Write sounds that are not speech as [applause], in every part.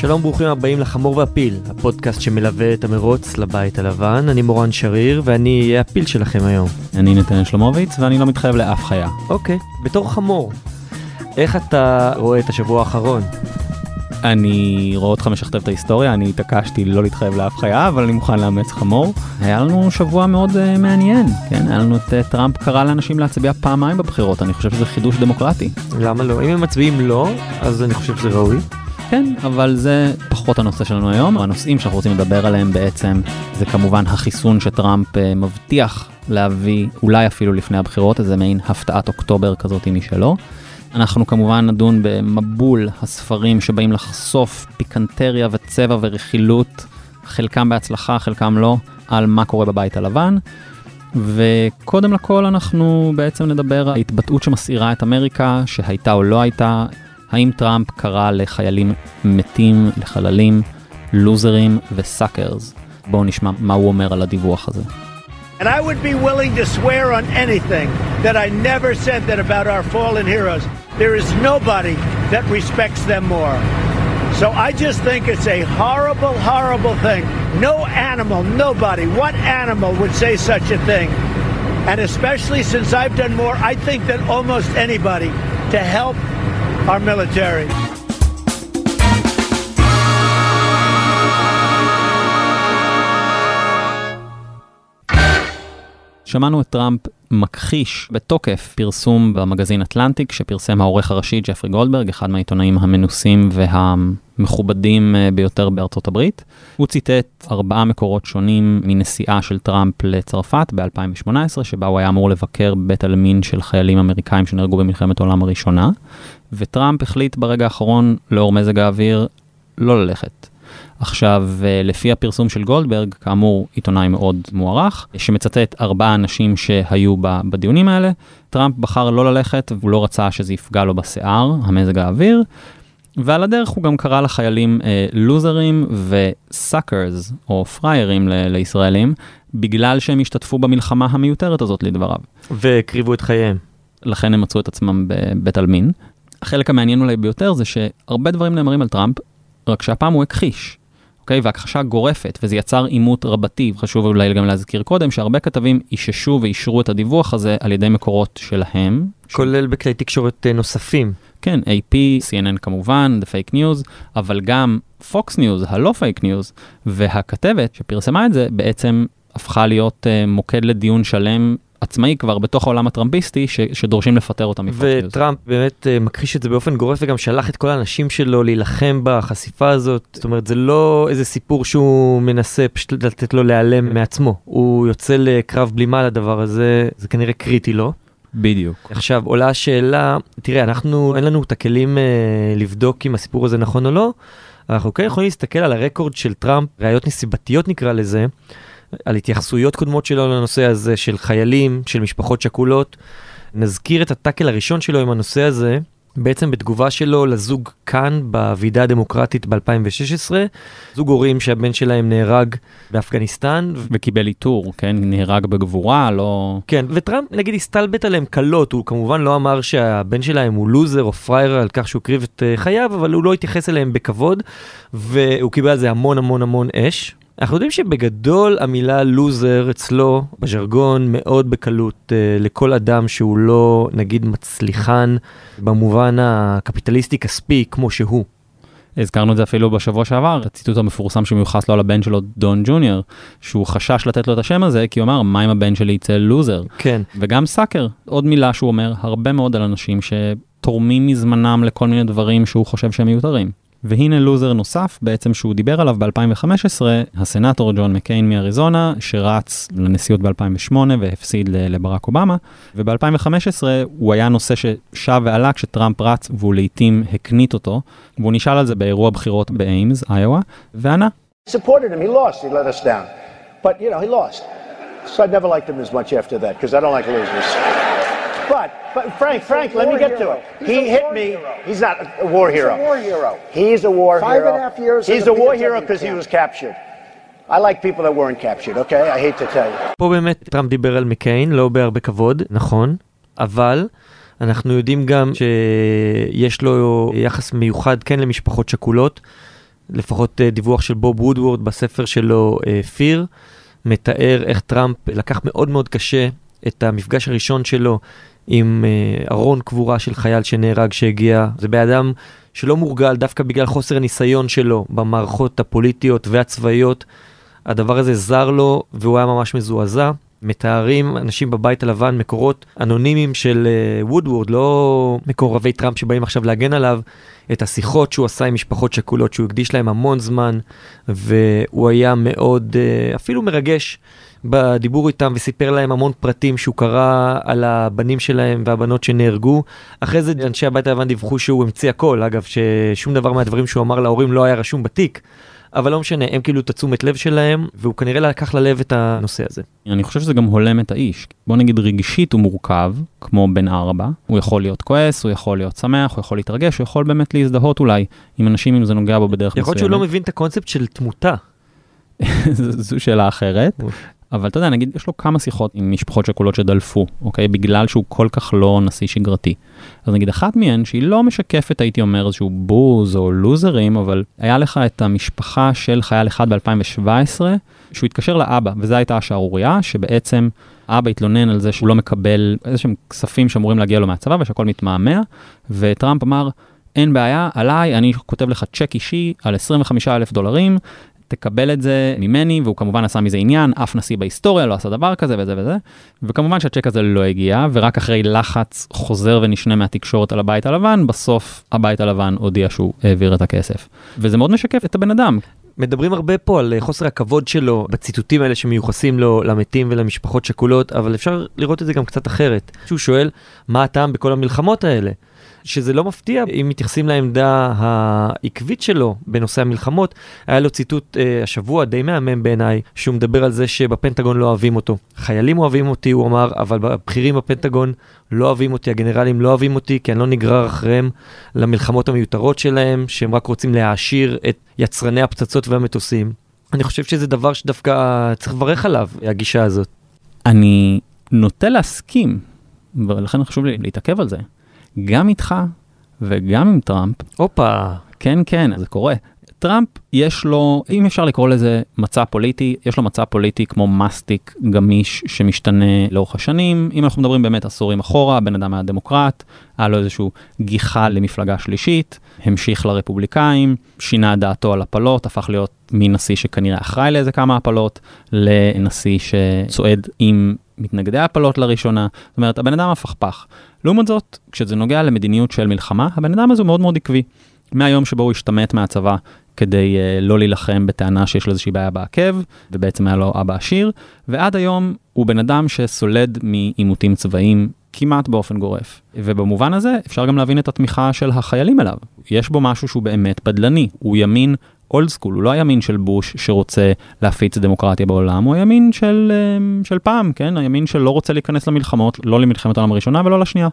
שלום, ברוכים הבאים לחמור והפיל, הפודקאסט שמלווה את המרוץ לבית הלבן. אני מורן שריר, ואני אהיה הפיל שלכם היום. אני נתנאל שלומוביץ, ואני לא מתחייב לאף חיה. אוקיי, בתור חמור, איך אתה רואה את השבוע האחרון? אני רואה אותך משכתב את ההיסטוריה, אני התעקשתי לא להתחייב לאף חיה, אבל אני מוכן לאמץ חמור. היה לנו שבוע מאוד uh, מעניין, כן? היה לנו את uh, טראמפ קרא לאנשים להצביע פעמיים בבחירות, אני חושב שזה חידוש דמוקרטי. למה לא? אם הם מצביעים לא, אז אני חושב שזה ראוי. כן, אבל זה פחות הנושא שלנו היום. הנושאים שאנחנו רוצים לדבר עליהם בעצם זה כמובן החיסון שטראמפ uh, מבטיח להביא, אולי אפילו לפני הבחירות, איזה מעין הפתעת אוקטובר כזאת משלו. אנחנו כמובן נדון במבול הספרים שבאים לחשוף פיקנטריה וצבע ורכילות, חלקם בהצלחה, חלקם לא, על מה קורה בבית הלבן. וקודם לכל אנחנו בעצם נדבר על ההתבטאות שמסעירה את אמריקה, שהייתה או לא הייתה, האם טראמפ קרא לחיילים מתים, לחללים, לוזרים וסאקרס. בואו נשמע מה הוא אומר על הדיווח הזה. And I would be willing to swear on anything that I never said that about our fallen heroes. There is nobody that respects them more. So I just think it's a horrible, horrible thing. No animal, nobody, what animal would say such a thing? And especially since I've done more, I think that almost anybody to help our military. שמענו את טראמפ מכחיש בתוקף פרסום במגזין אטלנטיק שפרסם העורך הראשי ג'פרי גולדברג, אחד מהעיתונאים המנוסים והמכובדים אה, ביותר בארצות הברית. הוא ציטט ארבעה מקורות שונים מנסיעה של טראמפ לצרפת ב-2018, שבה הוא היה אמור לבקר בית עלמין של חיילים אמריקאים שנהרגו במלחמת העולם הראשונה, וטראמפ החליט ברגע האחרון, לאור מזג האוויר, לא ללכת. עכשיו, אה, לפי הפרסום של גולדברג, כאמור עיתונאי מאוד מוערך, שמצטט ארבעה אנשים שהיו בדיונים האלה, טראמפ בחר לא ללכת והוא לא רצה שזה יפגע לו בשיער, המזג האוויר, ועל הדרך הוא גם קרא לחיילים אה, לוזרים וסאקרס, או פריירים ל- לישראלים, בגלל שהם השתתפו במלחמה המיותרת הזאת לדבריו. והקריבו את חייהם. לכן הם מצאו את עצמם בבית עלמין. החלק המעניין אולי ביותר זה שהרבה דברים נאמרים על טראמפ, רק שהפעם הוא הכחיש. אוקיי? והכחשה גורפת, וזה יצר עימות רבתי, חשוב אולי גם להזכיר קודם, שהרבה כתבים איששו ואישרו את הדיווח הזה על ידי מקורות שלהם. כולל ש... בכלי תקשורת אה, נוספים. כן, AP, CNN כמובן, The Fake News, אבל גם Fox News, הלא Fake News, והכתבת שפרסמה את זה בעצם הפכה להיות uh, מוקד לדיון שלם עצמאי כבר בתוך העולם הטראמפיסטי ש, שדורשים לפטר אותם וטראמפ באמת uh, מכחיש את זה באופן גורף וגם שלח את כל האנשים שלו להילחם בחשיפה הזאת. זאת אומרת, זה לא איזה סיפור שהוא מנסה פשוט לתת לו להיעלם מעצמו. הוא יוצא לקרב בלימה לדבר הזה, זה כנראה קריטי לו. בדיוק. עכשיו עולה השאלה, תראה, אנחנו, אין לנו את הכלים אה, לבדוק אם הסיפור הזה נכון או לא, אנחנו כן יכולים להסתכל על הרקורד של טראמפ, ראיות נסיבתיות נקרא לזה. על התייחסויות קודמות שלו לנושא הזה של חיילים, של משפחות שכולות. נזכיר את הטאקל הראשון שלו עם הנושא הזה, בעצם בתגובה שלו לזוג חאן בוועידה הדמוקרטית ב-2016, זוג הורים שהבן שלהם נהרג באפגניסטן. וקיבל עיטור, כן? נהרג בגבורה, לא... כן, וטראמפ נגיד הסתלבט עליהם קלות, הוא כמובן לא אמר שהבן שלהם הוא לוזר או פרייר על כך שהוא הקריב את אה, חייו, אבל הוא לא התייחס אליהם בכבוד, והוא קיבל על זה המון המון המון אש. אנחנו יודעים שבגדול המילה לוזר אצלו בז'רגון מאוד בקלות אה, לכל אדם שהוא לא נגיד מצליחן במובן הקפיטליסטי כספי כמו שהוא. הזכרנו את זה אפילו בשבוע שעבר, הציטוט המפורסם שמיוחס לו על הבן שלו, דון ג'וניור, שהוא חשש לתת לו את השם הזה, כי הוא אמר, מה אם הבן שלי יצא לוזר? כן. וגם סאקר, עוד מילה שהוא אומר הרבה מאוד על אנשים שתורמים מזמנם לכל מיני דברים שהוא חושב שהם מיותרים. והנה לוזר נוסף בעצם שהוא דיבר עליו ב-2015, הסנאטור ג'ון מקיין מאריזונה, שרץ לנשיאות ב-2008 והפסיד לברק אובמה, וב-2015 הוא היה נושא ששב ועלה כשטראמפ רץ והוא לעיתים הקנית אותו, והוא נשאל על זה באירוע בחירות באיימס, איואה, וענה. So I never liked him as much after that because I don't like losers. But, but Frank, Frank, let me get to it. He hit me. He's not a war hero. He's a war hero. He's a war Five hero. Five and a half years. He's a war hero because he was captured. I like people that weren't captured, okay? I hate to tell you. פה באמת טראמפ דיבר על מקיין, לא בהרבה כבוד, נכון, אבל אנחנו יודעים גם שיש לו יחס מיוחד כן למשפחות שכולות. לפחות אה, דיווח של בוב וודוורד בספר שלו, פיר, מתאר איך טראמפ לקח מאוד מאוד קשה את המפגש הראשון שלו עם ארון קבורה של חייל שנהרג שהגיע. זה בן אדם שלא מורגל דווקא בגלל חוסר הניסיון שלו במערכות הפוליטיות והצבאיות. הדבר הזה זר לו והוא היה ממש מזועזע. מתארים אנשים בבית הלבן, מקורות אנונימיים של וודוורד, uh, לא מקורבי טראמפ שבאים עכשיו להגן עליו, את השיחות שהוא עשה עם משפחות שכולות, שהוא הקדיש להם המון זמן, והוא היה מאוד uh, אפילו מרגש בדיבור איתם וסיפר להם המון פרטים שהוא קרא על הבנים שלהם והבנות שנהרגו. אחרי זה אנשי הבית הלבן דיווחו שהוא המציא הכל, אגב, ששום דבר מהדברים שהוא אמר להורים לא היה רשום בתיק. אבל לא משנה, הם כאילו את התשומת לב שלהם, והוא כנראה לקח ללב את הנושא הזה. אני חושב שזה גם הולם את האיש. בוא נגיד רגשית הוא מורכב, כמו בן ארבע, הוא יכול להיות כועס, הוא יכול להיות שמח, הוא יכול להתרגש, הוא יכול באמת להזדהות אולי עם אנשים אם זה נוגע בו בדרך מסוימת. יכול להיות שהוא לא מבין את הקונספט של תמותה. [laughs] זו שאלה אחרת. אבל אתה יודע, נגיד, יש לו כמה שיחות עם משפחות שכולות שדלפו, אוקיי? בגלל שהוא כל כך לא נשיא שגרתי. אז נגיד, אחת מהן, שהיא לא משקפת, הייתי אומר, איזשהו בוז או לוזרים, אבל היה לך את המשפחה של חייל אחד ב-2017, שהוא התקשר לאבא, וזו הייתה השערורייה, שבעצם אבא התלונן על זה שהוא לא מקבל איזה שהם כספים שאמורים להגיע לו מהצבא ושהכול מתמהמה, וטראמפ אמר, אין בעיה, עליי, אני כותב לך צ'ק אישי על 25 אלף דולרים, תקבל את זה ממני, והוא כמובן עשה מזה עניין, אף נשיא בהיסטוריה לא עשה דבר כזה וזה וזה, וכמובן שהצ'ק הזה לא הגיע, ורק אחרי לחץ חוזר ונשנה מהתקשורת על הבית הלבן, בסוף הבית הלבן הודיע שהוא העביר את הכסף. וזה מאוד משקף את הבן אדם. מדברים הרבה פה על חוסר הכבוד שלו בציטוטים האלה שמיוחסים לו למתים ולמשפחות שכולות, אבל אפשר לראות את זה גם קצת אחרת. שהוא שואל, מה הטעם בכל המלחמות האלה? שזה לא מפתיע אם מתייחסים לעמדה העקבית שלו בנושא המלחמות. היה לו ציטוט אה, השבוע די מהמם בעיניי, שהוא מדבר על זה שבפנטגון לא אוהבים אותו. חיילים אוהבים אותי, הוא אמר, אבל הבכירים בפנטגון לא אוהבים אותי, הגנרלים לא אוהבים אותי, כי אני לא נגרר אחריהם למלחמות המיותרות שלהם, שהם רק רוצים להעשיר את יצרני הפצצות והמטוסים. אני חושב שזה דבר שדווקא צריך לברך עליו, הגישה הזאת. אני נוטה להסכים, ולכן חשוב לי להתעכב על זה. גם איתך וגם עם טראמפ. הופה. כן, כן, זה קורה. טראמפ יש לו, אם אפשר לקרוא לזה מצע פוליטי, יש לו מצע פוליטי כמו מסטיק גמיש שמשתנה לאורך השנים. אם אנחנו מדברים באמת עשורים אחורה, הבן אדם היה דמוקרט, היה לו איזשהו גיחה למפלגה שלישית, המשיך לרפובליקאים, שינה דעתו על הפלות, הפך להיות מנשיא שכנראה אחראי לאיזה כמה הפלות, לנשיא שצועד עם מתנגדי הפלות לראשונה. זאת אומרת, הבן אדם הפכפך. לעומת זאת, כשזה נוגע למדיניות של מלחמה, הבן אדם הזה הוא מאוד מאוד עקבי. מהיום שבו הוא השתמט מהצבא כדי uh, לא להילחם בטענה שיש לו איזושהי בעיה בעקב, ובעצם היה לו אבא עשיר, ועד היום הוא בן אדם שסולד מעימותים צבאיים כמעט באופן גורף. ובמובן הזה אפשר גם להבין את התמיכה של החיילים אליו. יש בו משהו שהוא באמת בדלני, הוא ימין אולד סקול, הוא לא הימין של בוש שרוצה להפיץ דמוקרטיה בעולם, הוא הימין של, אמ, של פעם, כן? הימין שלא רוצה להיכנס למלחמות, לא למלחמת העולם הראשונה ולא לשנייה.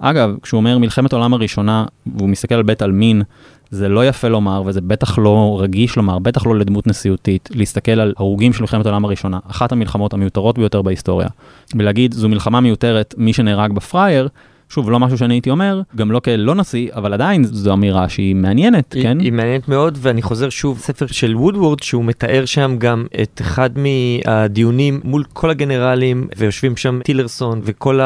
אגב, כשהוא אומר מלחמת העולם הראשונה, והוא מסתכל על בית עלמין, זה לא יפה לומר, וזה בטח לא רגיש לומר, בטח לא לדמות נשיאותית, להסתכל על הרוגים של מלחמת העולם הראשונה, אחת המלחמות המיותרות ביותר בהיסטוריה, ולהגיד, זו מלחמה מיותרת, מי שנהרג בפראייר, שוב, לא משהו שאני הייתי אומר, גם לא כלא נשיא, אבל עדיין זו אמירה שהיא מעניינת, היא, כן? היא מעניינת מאוד, ואני חוזר שוב, ספר של וודוורד, שהוא מתאר שם גם את אחד מהדיונים מול כל הגנרלים, ויושבים שם טילרסון וכל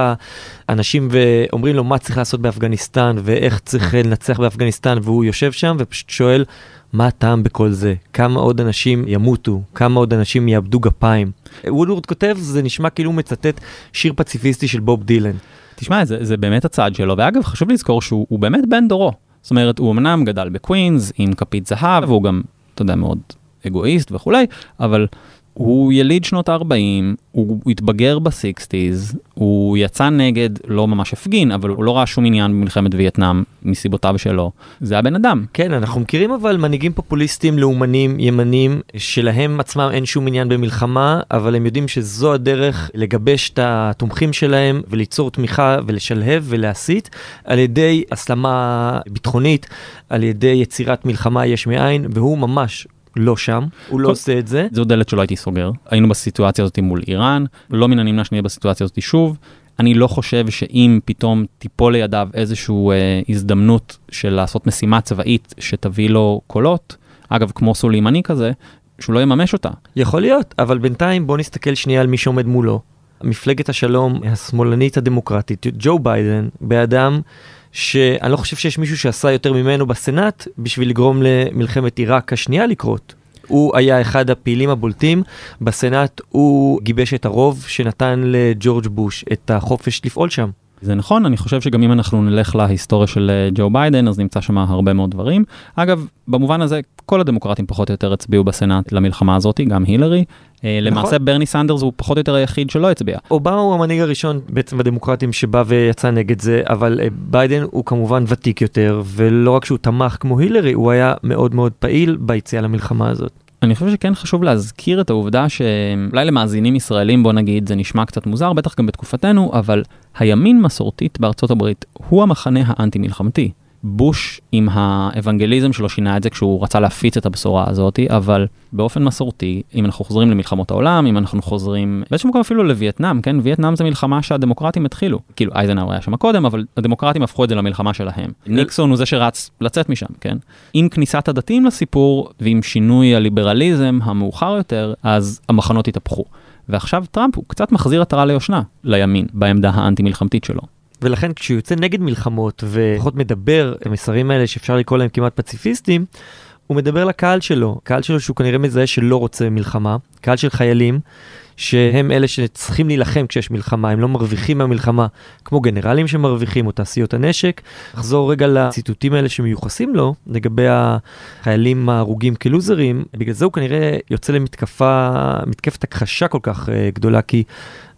האנשים, ואומרים לו מה צריך לעשות באפגניסטן, ואיך צריך לנצח באפגניסטן, והוא יושב שם ופשוט שואל, מה הטעם בכל זה? כמה עוד אנשים ימותו? כמה עוד אנשים יאבדו גפיים? וודוורד כותב, זה נשמע כאילו מצטט שיר פציפיסטי של בוב דילן. תשמע, זה, זה באמת הצעד שלו, ואגב, חשוב לזכור שהוא באמת בן דורו. זאת אומרת, הוא אמנם גדל בקווינס עם כפית זהב, והוא גם, אתה יודע, מאוד אגואיסט וכולי, אבל הוא יליד שנות ה-40, הוא התבגר ב-60's, הוא יצא נגד, לא ממש הפגין, אבל הוא לא ראה שום עניין במלחמת וייטנאם מסיבותיו שלו. זה הבן אדם. כן, אנחנו מכירים אבל מנהיגים פופוליסטים, לאומנים, ימנים, שלהם עצמם אין שום עניין במלחמה, אבל הם יודעים שזו הדרך לגבש את התומכים שלהם וליצור תמיכה ולשלהב ולהסית על ידי הסלמה ביטחונית, על ידי יצירת מלחמה יש מאין, והוא ממש לא שם, הוא לא עושה את זה. זו דלת שלא הייתי סוגר. היינו בסיטואציה הזאת מול איראן, לא מן הנמנע שנהיה בסיטואציה הזאת שוב. אני לא חושב שאם פתאום תיפול לידיו איזושהי אה, הזדמנות של לעשות משימה צבאית שתביא לו קולות, אגב, כמו סולימני כזה, שהוא לא יממש אותה. יכול להיות, אבל בינתיים בוא נסתכל שנייה על מי שעומד מולו. מפלגת השלום השמאלנית הדמוקרטית, ג'ו ביידן, באדם שאני לא חושב שיש מישהו שעשה יותר ממנו בסנאט בשביל לגרום למלחמת עיראק השנייה לקרות. הוא היה אחד הפעילים הבולטים בסנאט, הוא גיבש את הרוב שנתן לג'ורג' בוש את החופש לפעול שם. זה נכון, אני חושב שגם אם אנחנו נלך להיסטוריה של אה, ג'ו ביידן, אז נמצא שם הרבה מאוד דברים. אגב, במובן הזה, כל הדמוקרטים פחות או יותר הצביעו בסנאט למלחמה הזאת, גם הילרי. אה, נכון. למעשה ברני סנדרס הוא פחות או יותר היחיד שלא הצביע. אובמה הוא המנהיג הראשון בעצם בדמוקרטים שבא ויצא נגד זה, אבל אה, ביידן הוא כמובן ותיק יותר, ולא רק שהוא תמך כמו הילרי, הוא היה מאוד מאוד פעיל ביציאה למלחמה הזאת. אני חושב שכן חשוב להזכיר את העובדה שאולי למאזינים ישראלים בוא נגיד זה נשמע קצת מוזר בטח גם בתקופתנו אבל הימין מסורתית בארצות הברית הוא המחנה האנטי מלחמתי. בוש עם האבנגליזם שלו שינה את זה כשהוא רצה להפיץ את הבשורה הזאת, אבל באופן מסורתי, אם אנחנו חוזרים למלחמות העולם, אם אנחנו חוזרים באיזשהו מקום אפילו לווייטנאם, כן? וייטנאם זה מלחמה שהדמוקרטים התחילו. כאילו אייזנאו היה שם קודם, אבל הדמוקרטים הפכו את זה למלחמה שלהם. ניקסון הוא זה שרץ לצאת משם, כן? עם כניסת הדתיים לסיפור ועם שינוי הליברליזם המאוחר יותר, אז המחנות התהפכו. ועכשיו טראמפ הוא קצת מחזיר עטרה ליושנה לימין בעמדה האנטי מלחמתית שלו. ולכן כשהוא יוצא נגד מלחמות ופחות מדבר, המסרים האלה שאפשר לקרוא להם כמעט פציפיסטים, הוא מדבר לקהל שלו, קהל שלו שהוא כנראה מזהה שלא רוצה מלחמה, קהל של חיילים, שהם אלה שצריכים להילחם כשיש מלחמה, הם לא מרוויחים מהמלחמה כמו גנרלים שמרוויחים או תעשיות הנשק. נחזור רגע לציטוטים האלה שמיוחסים לו לגבי החיילים ההרוגים כלוזרים, בגלל זה הוא כנראה יוצא למתקפה, מתקפת הכחשה כל כך uh, גדולה, כי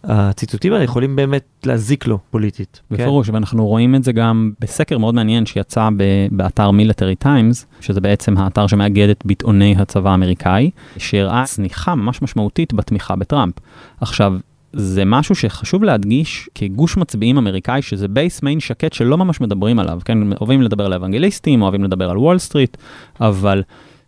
הציטוטים האלה יכולים באמת להזיק לו פוליטית. כן? בפירוש, כן? ואנחנו רואים את זה גם בסקר מאוד מעניין שיצא באתר Military Times, שזה בעצם האתר שמאגד את ביטאוני הצבא האמריקאי, שהראה צניחה ממש משמעותית בתמיכה בטראמפ. עכשיו, זה משהו שחשוב להדגיש כגוש מצביעים אמריקאי, שזה base מעין שקט שלא ממש מדברים עליו, כן, אוהבים לדבר על אוונגליסטים, אוהבים לדבר על וול סטריט, אבל,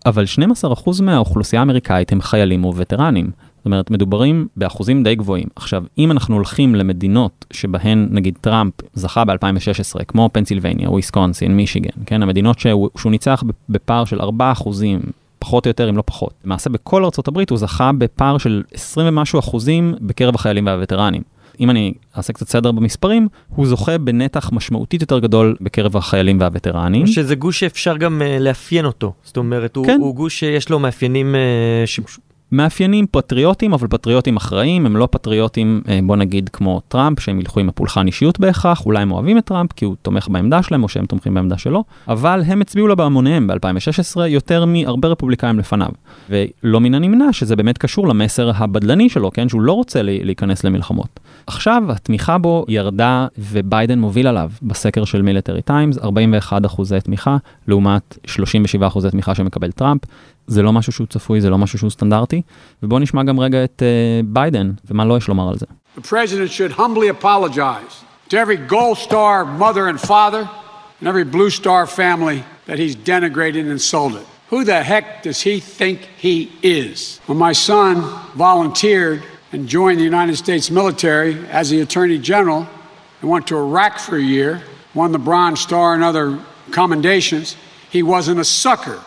אבל 12% מהאוכלוסייה האמריקאית הם חיילים וווטרנים. זאת אומרת, מדוברים באחוזים די גבוהים. עכשיו, אם אנחנו הולכים למדינות שבהן, נגיד, טראמפ זכה ב-2016, כמו פנסילבניה, וויסקונסין, מישיגן, כן, המדינות שהוא, שהוא ניצח בפער של 4 אחוזים, פחות או יותר, אם לא פחות. למעשה, בכל ארה"ב הוא זכה בפער של 20 ומשהו אחוזים בקרב החיילים והווטרנים. אם אני אעשה קצת סדר במספרים, הוא זוכה בנתח משמעותית יותר גדול בקרב החיילים והווטרנים. שזה גוש שאפשר גם uh, לאפיין אותו. זאת אומרת, כן. הוא, הוא גוש שיש לו מאפיינים uh, ש... מאפיינים פטריוטים, אבל פטריוטים אחראיים, הם לא פטריוטים, אה, בוא נגיד, כמו טראמפ, שהם ילכו עם הפולחן אישיות בהכרח, אולי הם אוהבים את טראמפ כי הוא תומך בעמדה שלהם, או שהם תומכים בעמדה שלו, אבל הם הצביעו לו בהמוניהם ב-2016 יותר מהרבה רפובליקאים לפניו. ולא מן הנמנע שזה באמת קשור למסר הבדלני שלו, כן, שהוא לא רוצה להיכנס למלחמות. עכשיו התמיכה בו ירדה וביידן מוביל עליו בסקר של מיליטרי טיימס, 41 אחוזי תמיכה, לעומת 37 אחוזי תמיכה שמקבל טראמפ. זה לא משהו שהוא צפוי, זה לא משהו שהוא סטנדרטי. ובואו נשמע גם רגע את uh, ביידן ומה לא יש לומר על זה. The president should humbly apologize to every gold star mother and father and every blue star family that he's denigrated and insulted. Who the heck does he think he is? When my son volunteered and joined the United States military as the Attorney General and went to Iraq for a year, won the Bronze Star and other commendations, he wasn't a sucker.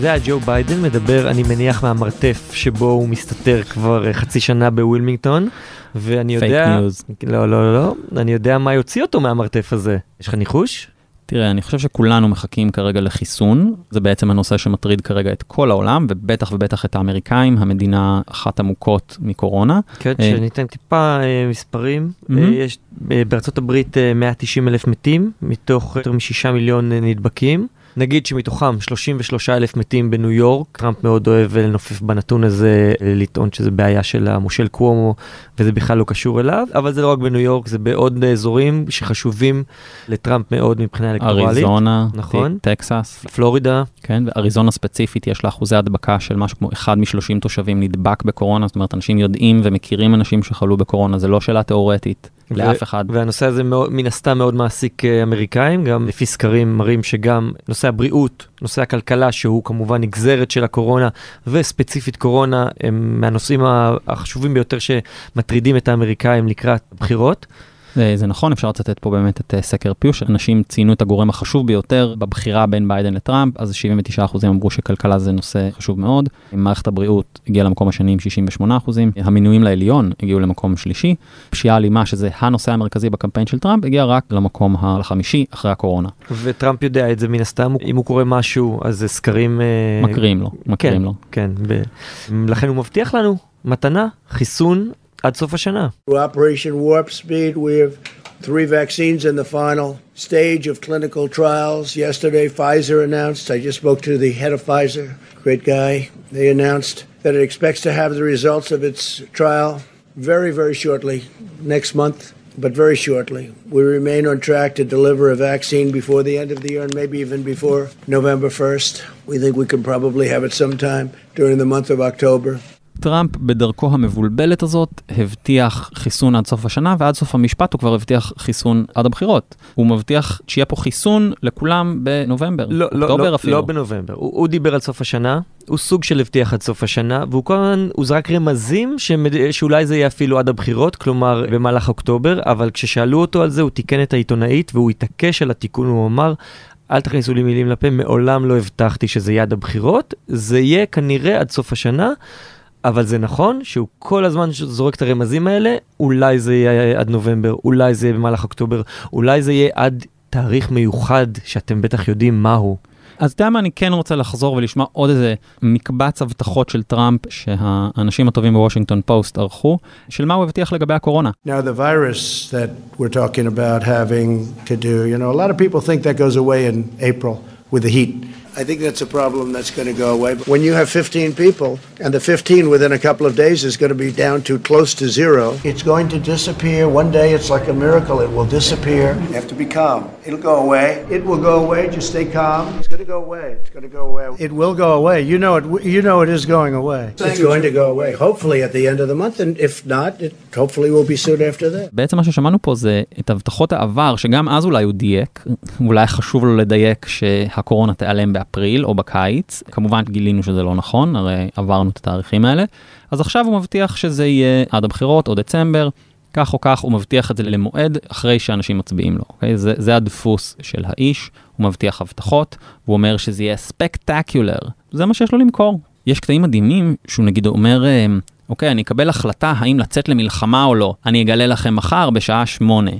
זה היה ג'ו ביידן מדבר, אני מניח, מהמרתף שבו הוא מסתתר כבר חצי שנה בווילמינגטון, ואני יודע... fake news. לא, לא, לא, אני יודע מה יוציא אותו מהמרתף הזה. יש לך ניחוש? תראה, אני חושב שכולנו מחכים כרגע לחיסון, זה בעצם הנושא שמטריד כרגע את כל העולם, ובטח ובטח את האמריקאים, המדינה אחת עמוקות מקורונה. כן, אה, שניתן טיפה אה, מספרים. יש בארצות הברית 190 אלף מתים, מתוך יותר משישה מיליון נדבקים. נגיד שמתוכם 33 אלף מתים בניו יורק, טראמפ מאוד אוהב לנופף בנתון הזה, לטעון שזה בעיה של המושל קוומו וזה בכלל לא קשור אליו, אבל זה לא רק בניו יורק, זה בעוד אזורים שחשובים לטראמפ מאוד מבחינה אלקטורלית. אריזונה, נכון, טקסס, פלורידה. כן, ואריזונה ספציפית יש לה אחוזי הדבקה של משהו כמו אחד מ-30 תושבים נדבק בקורונה, זאת אומרת אנשים יודעים ומכירים אנשים שחלו בקורונה, זה לא שאלה תיאורטית. לאף אחד. והנושא הזה מאוד, מן הסתם מאוד מעסיק אה, אמריקאים, גם לפי סקרים מראים שגם נושא הבריאות, נושא הכלכלה, שהוא כמובן נגזרת של הקורונה, וספציפית קורונה, הם מהנושאים החשובים ביותר שמטרידים את האמריקאים לקראת הבחירות. זה, זה נכון, אפשר לצטט פה באמת את אה, סקר פיו, שאנשים ציינו את הגורם החשוב ביותר בבחירה בין ביידן לטראמפ, אז 79% אמרו שכלכלה זה נושא חשוב מאוד. מערכת הבריאות הגיעה למקום השני עם 68%, המינויים לעליון הגיעו למקום שלישי, פשיעה אלימה, שזה הנושא המרכזי בקמפיין של טראמפ, הגיע רק למקום החמישי אחרי הקורונה. וטראמפ יודע את זה מן הסתם, אם הוא קורא משהו, אז סקרים... מקריאים לו, מקריאים כן, לו. כן, ב... לכן הוא מבטיח לנו מתנה, חיסון עד סוף השנה. Operation Warp Speed, we have three vaccines in the final stage of clinical trials. Yesterday, Pfizer announced, I just spoke to the head of Pfizer, great guy. They announced that it expects to have the results of its trial very, very shortly, next month, but very shortly. We remain on track to deliver a vaccine before the end of the year and maybe even before November 1st. We think we can probably have it sometime during the month of October. טראמפ בדרכו המבולבלת הזאת הבטיח חיסון עד סוף השנה ועד סוף המשפט הוא כבר הבטיח חיסון עד הבחירות. הוא מבטיח שיהיה פה חיסון לכולם בנובמבר, לא, לא, אוקטובר לא, אפילו. לא בנובמבר, הוא, הוא דיבר על סוף השנה, הוא סוג של הבטיח עד סוף השנה, והוא כל הזמן, הוא זרק רמזים שמד... שאולי זה יהיה אפילו עד הבחירות, כלומר במהלך אוקטובר, אבל כששאלו אותו על זה הוא תיקן את העיתונאית והוא התעקש על התיקון, הוא אמר, אל תכניסו לי מילים לפה, מעולם לא הבטחתי שזה יהיה עד הבחירות, זה יהיה כנראה עד סוף השנה. אבל זה נכון שהוא כל הזמן זורק את הרמזים האלה, אולי זה יהיה עד נובמבר, אולי זה יהיה במהלך אוקטובר, אולי זה יהיה עד תאריך מיוחד שאתם בטח יודעים מהו. אז אתה יודע מה, אני כן רוצה לחזור ולשמוע עוד איזה מקבץ הבטחות של טראמפ שהאנשים הטובים בוושינגטון פוסט ערכו, של מה הוא הבטיח לגבי הקורונה. Now, the virus that we're talking about having to do, you know, a lot of people think that goes away in April with the heat. I think that's a problem that's going to go away. But when you have 15 people, and the 15 within a couple of days is going to be down to close to zero, it's going to disappear. One day it's like a miracle. It will disappear. You have to be calm. It'll go away. It will go away. Just stay calm. It's going to go away. It's going to go away. It will go away. You know it. You know it is going away. It's going to go away. Hopefully at the end of the month, and if not, it hopefully will be soon after that. בעצם מה ששמענו פה זה את הבטחות העבר, שגם אז אולי הוא דייק, אולי חשוב לו לדייק שהקורונה תיעלם באפריל או בקיץ, כמובן גילינו שזה לא נכון, הרי עברנו את התאריכים האלה, אז עכשיו הוא מבטיח שזה יהיה עד הבחירות או דצמבר, כך או כך הוא מבטיח את זה למועד אחרי שאנשים מצביעים לו, אוקיי? זה, זה הדפוס של האיש, הוא מבטיח הבטחות, הוא אומר שזה יהיה ספקטקולר, זה מה שיש לו למכור. יש קטעים מדהימים שהוא נגיד אומר, אה, אוקיי, אני אקבל החלטה האם לצאת למלחמה או לא, אני אגלה לכם מחר בשעה שמונה.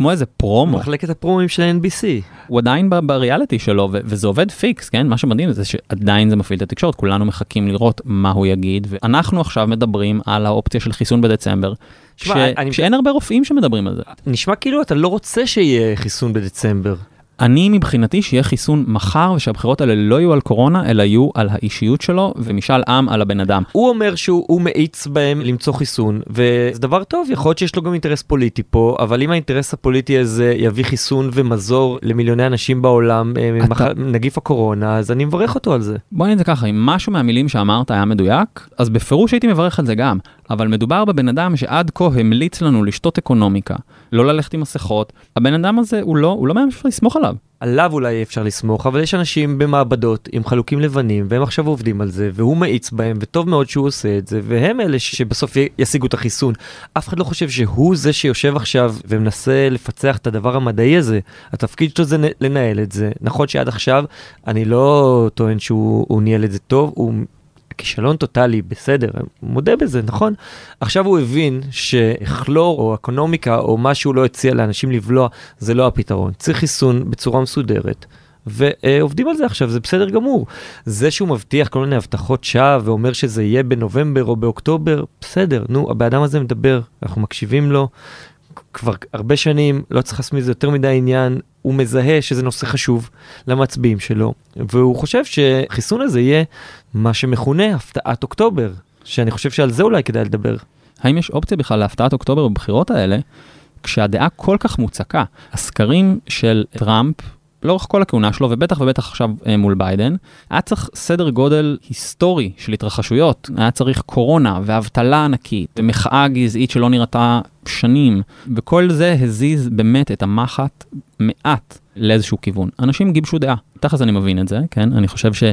כמו איזה פרומו. מחלקת הפרומים של ה-NBC. הוא עדיין בריאליטי שלו, וזה עובד פיקס, כן? מה שמדהים זה שעדיין זה מפעיל את התקשורת, כולנו מחכים לראות מה הוא יגיד, ואנחנו עכשיו מדברים על האופציה של חיסון בדצמבר, תשמע, ש- אני- שאין הרבה רופאים שמדברים על זה. נשמע כאילו אתה לא רוצה שיהיה חיסון בדצמבר. אני מבחינתי שיהיה חיסון מחר ושהבחירות האלה לא יהיו על קורונה, אלא יהיו על האישיות שלו ומשאל עם על הבן אדם. הוא אומר שהוא הוא מאיץ בהם למצוא חיסון, וזה דבר טוב, יכול להיות שיש לו גם אינטרס פוליטי פה, אבל אם האינטרס הפוליטי הזה יביא חיסון ומזור למיליוני אנשים בעולם, אה, אתה- ממח- נגיף הקורונה, אז אני מברך אותו על זה. בוא נגיד זה ככה, אם משהו מהמילים שאמרת היה מדויק, אז בפירוש הייתי מברך על זה גם. אבל מדובר בבן אדם שעד כה המליץ לנו לשתות אקונומיקה, לא ללכת עם מסכות, הבן אדם הזה הוא לא, הוא לא מאמין שאפשר לסמוך עליו. עליו אולי אפשר לסמוך, אבל יש אנשים במעבדות עם חלוקים לבנים, והם עכשיו עובדים על זה, והוא מאיץ בהם, וטוב מאוד שהוא עושה את זה, והם אלה שבסוף ישיגו את החיסון. אף אחד לא חושב שהוא זה שיושב עכשיו ומנסה לפצח את הדבר המדעי הזה. התפקיד שלו זה לנהל את זה. נכון שעד עכשיו, אני לא טוען שהוא הוא ניהל את זה טוב, הוא כישלון טוטאלי, בסדר, מודה בזה, נכון? עכשיו הוא הבין שכלור או אקונומיקה או מה שהוא לא הציע לאנשים לבלוע, זה לא הפתרון. צריך חיסון בצורה מסודרת. ועובדים על זה עכשיו, זה בסדר גמור. זה שהוא מבטיח כל מיני הבטחות שווא ואומר שזה יהיה בנובמבר או באוקטובר, בסדר, נו, הבן אדם הזה מדבר, אנחנו מקשיבים לו. כבר הרבה שנים, לא צריך לעשות מזה יותר מדי עניין, הוא מזהה שזה נושא חשוב למצביעים שלו, והוא חושב שהחיסון הזה יהיה מה שמכונה הפתעת אוקטובר, שאני חושב שעל זה אולי כדאי לדבר. האם יש אופציה בכלל להפתעת אוקטובר בבחירות האלה, כשהדעה כל כך מוצקה? הסקרים של טראמפ, לאורך כל הכהונה שלו, ובטח ובטח עכשיו אה, מול ביידן, היה צריך סדר גודל היסטורי של התרחשויות. היה צריך קורונה ואבטלה ענקית, ומחאה גזעית שלא נראתה שנים, וכל זה הזיז באמת את המחט מעט לאיזשהו כיוון. אנשים גיבשו דעה. תכלס אני מבין את זה, כן? אני חושב ש...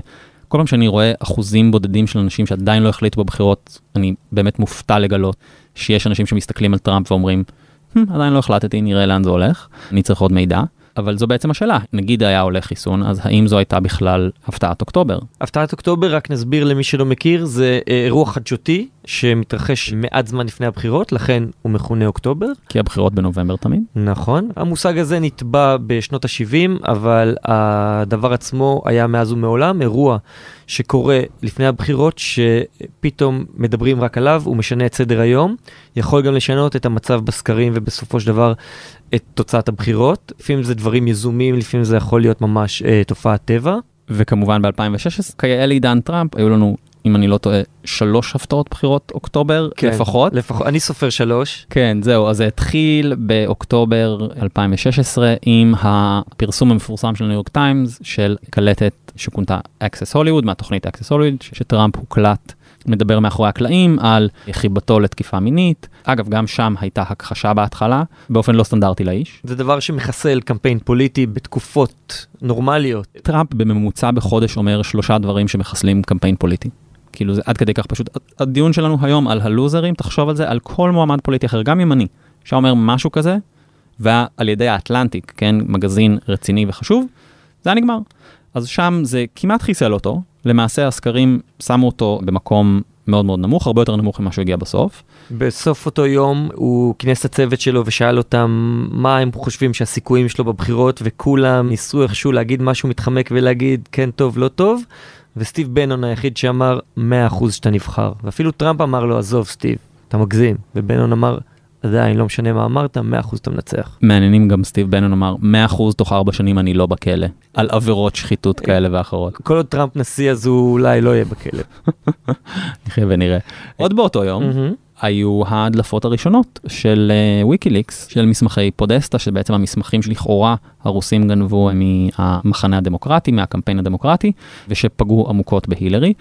כל פעם שאני רואה אחוזים בודדים של אנשים שעדיין לא החליטו בבחירות, אני באמת מופתע לגלות שיש אנשים שמסתכלים על טראמפ ואומרים, "Hmm, עדיין לא החלטתי, נראה לאן זה הולך, אני צריך עוד מידע. אבל זו בעצם השאלה, נגיד היה עולה חיסון, אז האם זו הייתה בכלל הפתעת אוקטובר? הפתעת אוקטובר, רק נסביר למי שלא מכיר, זה אה, אירוע חדשותי שמתרחש מעט זמן לפני הבחירות, לכן הוא מכונה אוקטובר. כי הבחירות בנובמבר תמיד. נכון. המושג הזה נתבע בשנות ה-70, אבל הדבר עצמו היה מאז ומעולם אירוע שקורה לפני הבחירות, שפתאום מדברים רק עליו, הוא משנה את סדר היום, יכול גם לשנות את המצב בסקרים ובסופו של דבר את תוצאת הבחירות. לפעמים זה דברים יזומים, לפעמים זה יכול להיות ממש אה, תופעת טבע. וכמובן ב-2016, כיאה לעידן טראמפ, היו לנו, אם אני לא טועה, שלוש הפתעות בחירות אוקטובר כן, לפחות. לפחות, אני סופר שלוש. כן, זהו, אז זה התחיל באוקטובר 2016 עם הפרסום המפורסם של ניו יורק טיימס של קלטת שכונתה Access Hollywood, מהתוכנית Access Hollywood, שטראמפ הוקלט מדבר מאחורי הקלעים על חיבתו לתקיפה מינית. אגב, גם שם הייתה הכחשה בהתחלה, באופן לא סטנדרטי לאיש. זה דבר שמחסל קמפיין פוליטי בתקופות נורמליות. טראמפ בממוצע בחודש אומר שלושה דברים שמחסלים קמפיין פוליטי. כאילו זה עד כדי כך פשוט. הדיון שלנו היום על הלוזרים, תחשוב על זה, על כל מועמד פוליטי אחר, גם ימני, שאומר משהו כזה, ועל ידי האטלנטיק, כן, מגזין רציני וחשוב, זה היה נגמר. אז שם זה כמעט חיסל אותו, למעשה הסקרים שמו אותו במקום מאוד מאוד נמוך, הרבה יותר נמוך ממה שהוא הגיע בסוף. בסוף אותו יום הוא כינס את הצוות שלו ושאל אותם מה הם חושבים שהסיכויים שלו בבחירות, וכולם ניסו איכשהו להגיד משהו מתחמק ולהגיד כן טוב, לא טוב, וסטיב בנון היחיד שאמר 100% שאתה נבחר. ואפילו טראמפ אמר לו, עזוב סטיב, אתה מגזים. ובנון אמר, עדיין, לא משנה מה אמרת, 100% אתה מנצח. מעניינים גם סטיב בנון אמר, 100% תוך 4 שנים אני לא בכלא, על עבירות שחיתות כאלה ואחרות. כל עוד טראמפ נשיא אז הוא אולי לא יהיה בכלא. [laughs] נחיה ונראה. עוד באותו יום, היו ההדלפות הראשונות של וויקיליקס, אה, של מסמכי פודסטה, שבעצם המסמכים שלכאורה הרוסים גנבו מהמחנה הדמוקרטי, מהקמפיין הדמוקרטי, ושפגעו עמוקות בהילרי.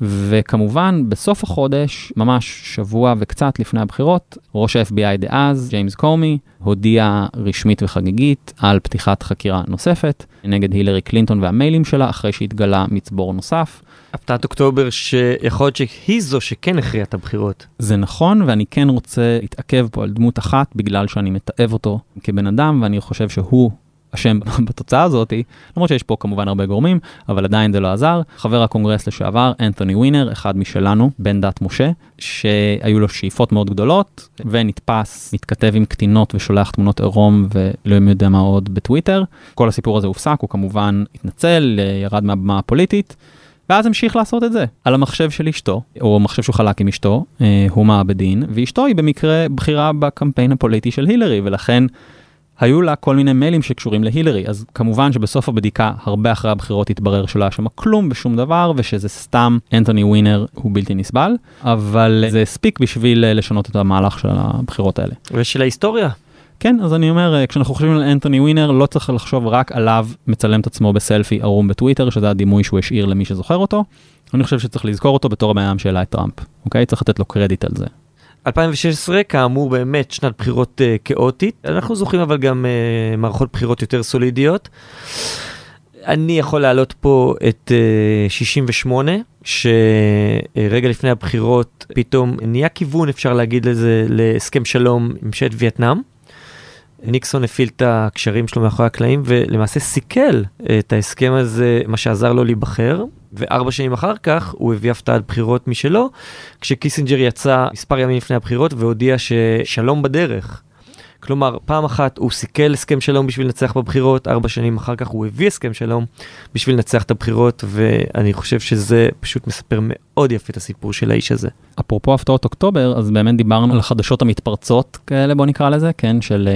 וכמובן, בסוף החודש, ממש שבוע וקצת לפני הבחירות, ראש ה-FBI דאז, ג'יימס קומי, הודיע רשמית וחגיגית על פתיחת חקירה נוספת נגד הילרי קלינטון והמיילים שלה, אחרי שהתגלה מצבור נוסף. הפתעת אוקטובר שיכול להיות שהיא זו שכן הכריעה את הבחירות. זה נכון, ואני כן רוצה להתעכב פה על דמות אחת, בגלל שאני מתעב אותו כבן אדם, ואני חושב שהוא אשם [laughs] בתוצאה הזאתי, למרות שיש פה כמובן הרבה גורמים, אבל עדיין זה לא עזר. חבר הקונגרס לשעבר, אנתוני ווינר, אחד משלנו, בן דת משה, שהיו לו שאיפות מאוד גדולות, ונתפס, מתכתב עם קטינות ושולח תמונות עירום ולא יודע מה עוד בטוויטר. כל הסיפור הזה הופסק, הוא כמובן התנצל, ירד מהבמה הפוליטית. ואז המשיך לעשות את זה על המחשב של אשתו, או מחשב שהוא חלק עם אשתו, הוא מעבדין, ואשתו היא במקרה בכירה בקמפיין הפוליטי של הילרי, ולכן היו לה כל מיני מיילים שקשורים להילרי, אז כמובן שבסוף הבדיקה, הרבה אחרי הבחירות התברר שלא היה שם כלום ושום דבר, ושזה סתם אנתוני ווינר הוא בלתי נסבל, אבל זה הספיק בשביל לשנות את המהלך של הבחירות האלה. ושל ההיסטוריה. כן, אז אני אומר, כשאנחנו חושבים על אנתוני ווינר, לא צריך לחשוב רק עליו מצלם את עצמו בסלפי ערום בטוויטר, שזה הדימוי שהוא השאיר למי שזוכר אותו. אני חושב שצריך לזכור אותו בתור אדם שהעלה את טראמפ, אוקיי? צריך לתת לו קרדיט על זה. 2016 כאמור באמת שנת בחירות uh, כאוטית, אנחנו זוכרים אבל גם uh, מערכות בחירות יותר סולידיות. אני יכול להעלות פה את uh, 68, שרגע לפני הבחירות פתאום נהיה כיוון, אפשר להגיד לזה, להסכם שלום עם ממשלת וייטנאם. ניקסון הפעיל את הקשרים שלו מאחורי הקלעים ולמעשה סיכל את ההסכם הזה, מה שעזר לו להיבחר. וארבע שנים אחר כך הוא הביא הפתעת בחירות משלו, כשקיסינג'ר יצא מספר ימים לפני הבחירות והודיע ששלום בדרך. כלומר, פעם אחת הוא סיכל הסכם שלום בשביל לנצח בבחירות, ארבע שנים אחר כך הוא הביא הסכם שלום בשביל לנצח את הבחירות, ואני חושב שזה פשוט מספר מאוד יפה את הסיפור של האיש הזה. אפרופו הפתעות אוקטובר, אז באמת דיברנו על החדשות המתפרצות כאלה, בוא נקרא לזה, כן, של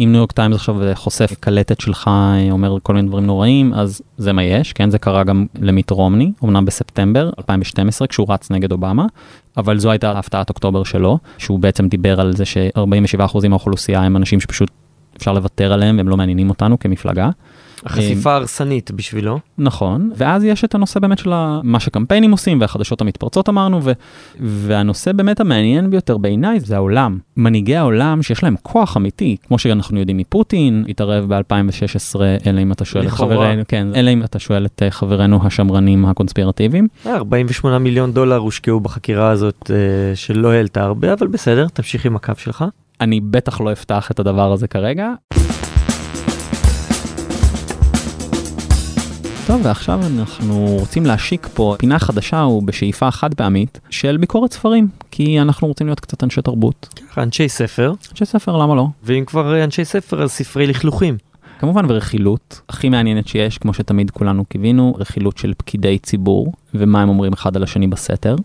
אם ניו יורק טיימס עכשיו חושף קלטת שלך, אומר כל מיני דברים נוראים, אז זה מה יש, כן, זה קרה גם למיט רומני, אמנם בספטמבר 2012, כשהוא רץ נגד אובמה, אבל זו הייתה הפתעת אוקטובר שלו, שהוא בעצם דיבר על זה ש-47% מהאוכלוסייה הם אנשים שפשוט אפשר לוותר עליהם, והם לא מעניינים אותנו כמפלגה. החשיפה הרסנית בשבילו. נכון, ואז יש את הנושא באמת של מה שקמפיינים עושים והחדשות המתפרצות אמרנו, ו, והנושא באמת המעניין ביותר בעיניי זה העולם. מנהיגי העולם שיש להם כוח אמיתי, כמו שאנחנו יודעים מפוטין, התערב ב-2016, אלא אם אתה שואל את חברינו, כן, אלא אם אתה שואל את חברינו השמרנים הקונספירטיביים. 48 מיליון דולר הושקעו בחקירה הזאת שלא העלתה הרבה, אבל בסדר, תמשיך עם הקו שלך. אני בטח לא אפתח את הדבר הזה כרגע. טוב, ועכשיו אנחנו רוצים להשיק פה פינה חדשה ובשאיפה חד פעמית של ביקורת ספרים, כי אנחנו רוצים להיות קצת אנשי תרבות. אנשי ספר, אנשי ספר, למה לא? ואם כבר אנשי ספר, אז ספרי לכלוכים. כמובן ורכילות, הכי מעניינת שיש, כמו שתמיד כולנו קיווינו, רכילות של פקידי ציבור, ומה הם אומרים אחד על השני בסתר.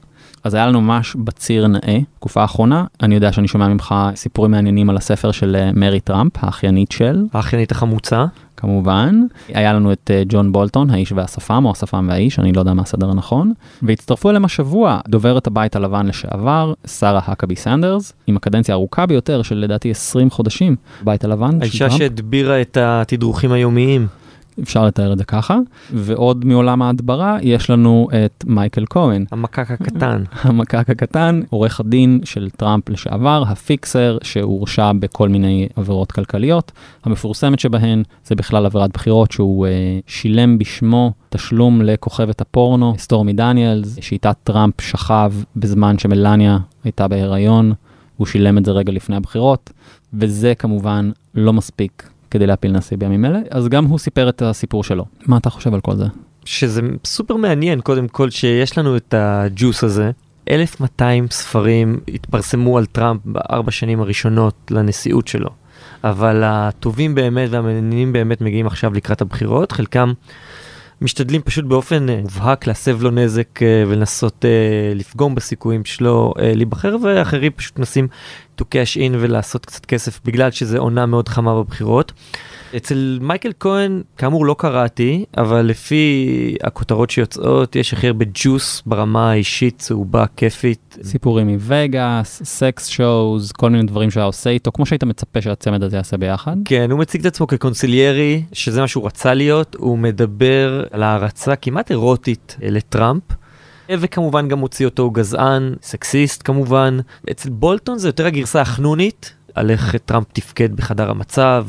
אז היה לנו ממש בציר נאה, תקופה האחרונה, אני יודע שאני שומע ממך סיפורים מעניינים על הספר של אה, מרי טראמפ, האחיינית של, האחיינית החמוצה. כמובן. היה לנו את אה, ג'ון בולטון, האיש והשפם, או השפם והאיש, אני לא יודע מה הסדר הנכון. והצטרפו אליהם השבוע דוברת הבית הלבן לשעבר, שרה האקבי סנדרס, עם הקדנציה הארוכה ביותר של לדעתי 20 חודשים, בית הלבן. האישה. שהדבירה את התדרוכים היומיים. אפשר לתאר את זה ככה. ועוד מעולם ההדברה, יש לנו את מייקל כהן, המקק הקטן. [laughs] המקק הקטן, עורך הדין של טראמפ לשעבר, ה fixer, שהורשע בכל מיני עבירות כלכליות. המפורסמת שבהן זה בכלל עבירת בחירות שהוא אה, שילם בשמו תשלום לכוכבת הפורנו, סטורמי דניאלס, שאיתה טראמפ שכב בזמן שמלניה הייתה בהיריון. הוא שילם את זה רגע לפני הבחירות, וזה כמובן לא מספיק כדי להפיל נשיא בימים אלה, אז גם הוא סיפר את הסיפור שלו. מה אתה חושב על כל זה? שזה סופר מעניין קודם כל שיש לנו את הג'וס הזה. 1200 ספרים התפרסמו על טראמפ בארבע שנים הראשונות לנשיאות שלו. אבל הטובים באמת והמעניינים באמת מגיעים עכשיו לקראת הבחירות, חלקם משתדלים פשוט באופן אה, מובהק להסב לו נזק אה, ולנסות אה, לפגום בסיכויים שלו להיבחר, ואחרים פשוט מנסים to cash in ולעשות קצת כסף בגלל שזה עונה מאוד חמה בבחירות. אצל מייקל כהן, כאמור לא קראתי, אבל לפי הכותרות שיוצאות, יש הכי הרבה ג'וס ברמה האישית, צהובה, כיפית. סיפורים מווגאס, סקס שואוז, כל מיני דברים שהיה עושה איתו, כמו שהיית מצפה שהצמד הזה יעשה ביחד. כן, הוא מציג את עצמו כקונסיליירי, שזה מה שהוא רצה להיות, הוא מדבר על הערצה כמעט אירוטית אה, לטראמפ. וכמובן גם הוציא אותו גזען, סקסיסט כמובן. אצל בולטון זה יותר הגרסה החנונית, על איך טראמפ תפקד בחדר המצב,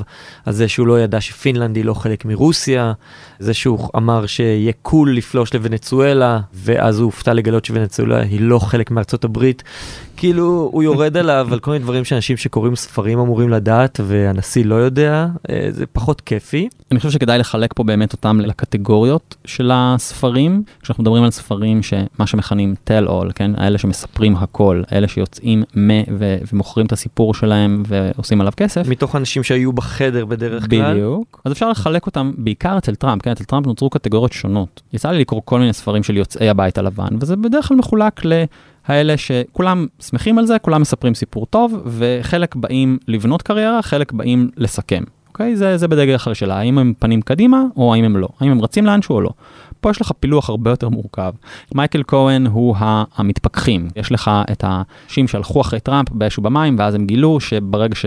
על זה שהוא לא ידע שפינלנד היא לא חלק מרוסיה, זה שהוא אמר שיהיה cool לפלוש לוונצואלה, ואז הוא הופתע לגלות שוונצואלה היא לא חלק מארצות הברית. כאילו, הוא יורד עליו על כל מיני דברים שאנשים שקוראים ספרים אמורים לדעת, והנשיא לא יודע, אה, זה פחות כיפי. אני חושב שכדאי לחלק פה באמת אותם לקטגוריות של הספרים. כשאנחנו מדברים על ספרים שמה שמכנים tell all, כן? האלה שמספרים הכל, אלה שיוצאים מ... ו... ומוכרים את הסיפור שלהם ועושים עליו כסף. מתוך אנשים שהיו בחדר בדרך כלל. בדיוק. אז אפשר לחלק אותם בעיקר אצל טראמפ, כן? אצל טראמפ נוצרו קטגוריות שונות. יצא לי לקרוא כל מיני ספרים של יוצאי הבית הלבן, וזה בדרך כלל מחולק ל... האלה שכולם שמחים על זה, כולם מספרים סיפור טוב, וחלק באים לבנות קריירה, חלק באים לסכם. אוקיי? זה, זה בדגל אחר שלה, האם הם פנים קדימה או האם הם לא, האם הם רצים לאנשהו או לא. פה יש לך פילוח הרבה יותר מורכב. מייקל כהן הוא המתפכחים, יש לך את האנשים שהלכו אחרי טראמפ באש ובמים, ואז הם גילו שברגע ש...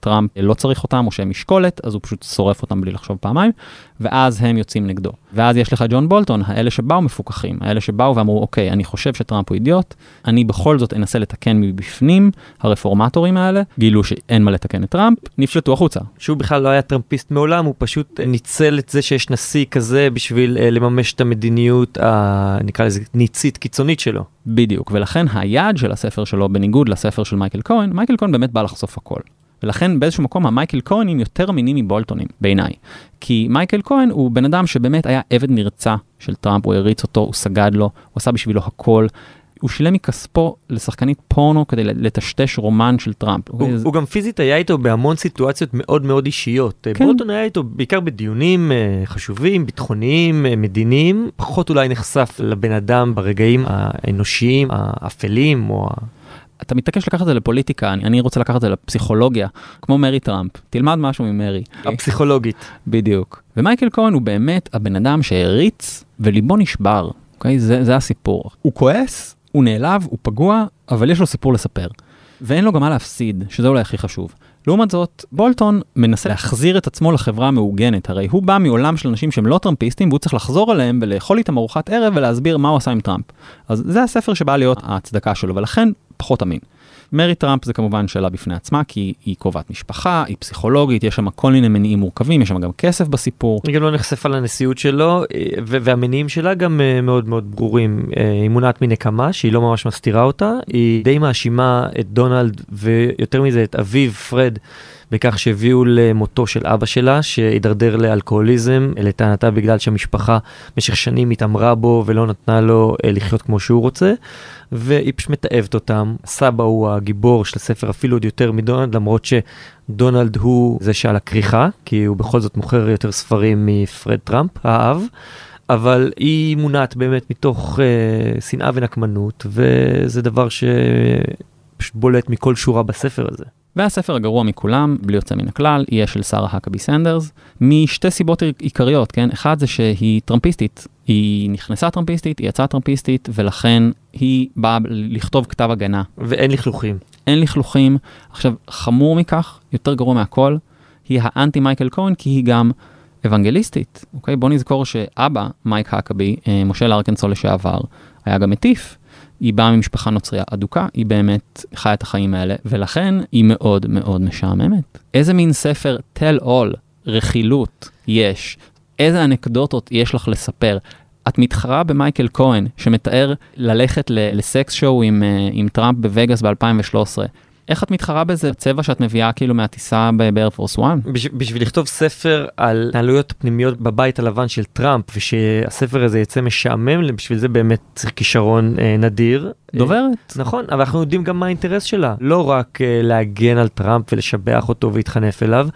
טראמפ לא צריך אותם או שהם משקולת, אז הוא פשוט שורף אותם בלי לחשוב פעמיים, ואז הם יוצאים נגדו. ואז יש לך ג'ון בולטון, האלה שבאו מפוקחים, האלה שבאו ואמרו, אוקיי, אני חושב שטראמפ הוא אידיוט, אני בכל זאת אנסה לתקן מבפנים, הרפורמטורים האלה, גילו שאין מה לתקן את טראמפ, נפלטו החוצה. שהוא בכלל לא היה טראמפיסט מעולם, הוא פשוט ניצל את זה שיש נשיא כזה בשביל אה, לממש את המדיניות, ה... נקרא לזה ניצית קיצונית שלו. בדיוק, ולכן היעד של הספר שלו, בניגוד לספר של מייקל כהן, מייקל כהן באמת בא לחשוף הכל. ולכן באיזשהו מקום המייקל כהנים יותר אמינים מבולטונים בעיניי. כי מייקל כהן הוא בן אדם שבאמת היה עבד נרצע של טראמפ, הוא הריץ אותו, הוא סגד לו, הוא עשה בשבילו הכל. הוא שילם מכספו לשחקנית פורנו כדי לטשטש רומן של טראמפ. הוא, הוא גם פיזית היה איתו בהמון סיטואציות מאוד מאוד אישיות. כן. בולטון היה איתו בעיקר בדיונים אה, חשובים, ביטחוניים, אה, מדיניים, פחות אולי נחשף לבן אדם ברגעים האנושיים, האפלים או. אתה מתעקש לקחת את זה לפוליטיקה, אני, אני רוצה לקחת את זה לפסיכולוגיה, כמו מרי טראמפ, תלמד משהו ממרי. הפסיכולוגית. בדיוק. ומייקל כהן הוא באמת הבן אדם שהריץ וליבו נשבר, אוקיי? זה, זה הסיפור. הוא כועס, הוא נעלב, הוא פגוע, אבל יש לו סיפור לספר. ואין לו גם מה להפסיד, שזה אולי הכי חשוב. לעומת זאת, בולטון מנסה להחזיר את עצמו לחברה המעוגנת, הרי הוא בא מעולם של אנשים שהם לא טראמפיסטים, והוא צריך לחזור אליהם ולאכול איתם ארוחת ערב ולהסביר מה הוא עשה עם טראמפ. אז זה הספר שבא להיות ההצדקה שלו, ולכן פחות אמין. מרי טראמפ זה כמובן שאלה בפני עצמה, כי היא קרובת משפחה, היא פסיכולוגית, יש שם כל מיני מניעים מורכבים, יש שם גם כסף בסיפור. היא גם לא נחשפה לנשיאות שלו, והמניעים שלה גם אה, מאוד מאוד ברורים. אה, היא מונעת מנקמה, שהיא לא ממש מסתירה אותה, היא די מאשימה את דונלד, ויותר מזה את אביו, פרד. בכך שהביאו למותו של אבא שלה, שהידרדר לאלכוהוליזם, לטענתה בגלל שהמשפחה במשך שנים התעמרה בו ולא נתנה לו אה, לחיות כמו שהוא רוצה, והיא פשוט מתעבת אותם. סבא הוא הגיבור של הספר אפילו עוד יותר מדונלד, למרות שדונלד הוא זה שעל הכריכה, כי הוא בכל זאת מוכר יותר ספרים מפרד טראמפ, האב. אבל היא מונעת באמת מתוך אה, שנאה ונקמנות, וזה דבר שפשוט בולט מכל שורה בספר הזה. והספר הגרוע מכולם, בלי יוצא מן הכלל, יהיה של שרה האקבי סנדרס, משתי סיבות עיקריות, כן? אחד זה שהיא טראמפיסטית. היא נכנסה טראמפיסטית, היא יצאה טראמפיסטית, ולכן היא באה לכתוב כתב הגנה. ואין לכלוכים. אין לכלוכים. עכשיו, חמור מכך, יותר גרוע מהכל, היא האנטי מייקל כהן, כי היא גם אוונגליסטית, אוקיי? בוא נזכור שאבא, מייק האקבי, אה, משה לארקנסו לשעבר, היה גם מטיף. היא באה ממשפחה נוצריה אדוקה, היא באמת חיה את החיים האלה, ולכן היא מאוד מאוד משעממת. איזה מין ספר tell all, רכילות, יש? איזה אנקדוטות יש לך לספר? את מתחרה במייקל כהן, שמתאר ללכת לסקס שואו עם, אה, עם טראמפ בווגאס ב-2013. איך את מתחרה באיזה צבע שאת מביאה כאילו מהטיסה ב Air Force 1? בשביל לכתוב ספר על התנהלויות פנימיות בבית הלבן של טראמפ ושהספר הזה יצא משעמם, בשביל זה באמת צריך כישרון אה, נדיר. דוברת. אה, נכון, אבל אנחנו יודעים גם מה האינטרס שלה, לא רק אה, להגן על טראמפ ולשבח אותו ולהתחנף אליו.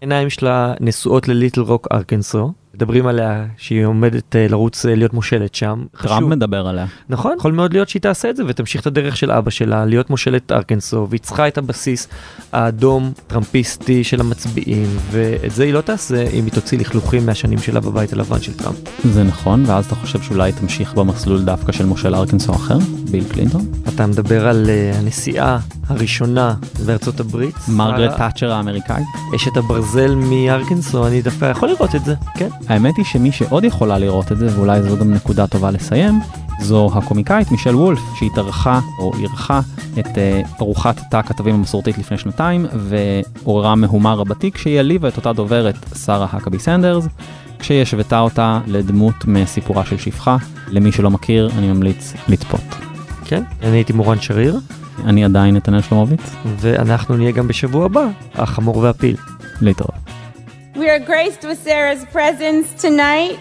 עיניים שלה נשואות לליטל רוק ארקנסו. מדברים עליה שהיא עומדת uh, לרוץ uh, להיות מושלת שם. טראמפ חשוב. מדבר עליה. נכון, יכול מאוד להיות שהיא תעשה את זה ותמשיך את הדרך של אבא שלה, להיות מושלת ארקנסו, והיא צריכה את הבסיס האדום טראמפיסטי של המצביעים, ואת זה היא לא תעשה אם היא תוציא לכלוכים מהשנים שלה בבית הלבן של טראמפ. זה נכון, ואז אתה חושב שאולי תמשיך במסלול דווקא של מושל ארקנסו אחר, ביל קלינטון? אתה מדבר על uh, הנסיעה הראשונה בארצות הברית. מרגרט תאצ'ר האמריקאי. אשת הברזל מארקנסו, אני דווקא יכול לראות את זה, כן. האמת היא שמי שעוד יכולה לראות את זה, ואולי זו גם נקודה טובה לסיים, זו הקומיקאית מישל וולף, שהתארחה או אירחה את uh, ארוחת תא הכתבים המסורתית לפני שנתיים, ועוררה מהומה רבתי כשהיא העליבה את אותה דוברת, שרה האקבי סנדרס, כשהיא השוותה אותה לדמות מסיפורה של שפחה. למי שלא מכיר, אני ממליץ לצפות. כן, אני הייתי מורן שריר. אני עדיין נתנאל שלומוביץ. ואנחנו נהיה גם בשבוע הבא, החמור והפיל. להתראות. We are graced with Sarah's presence tonight.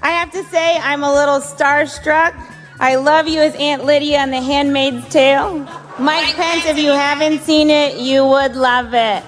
I have to say, I'm a little starstruck. I love you as Aunt Lydia on The Handmaid's Tale. Mike Pence, if you haven't seen it, you would love it.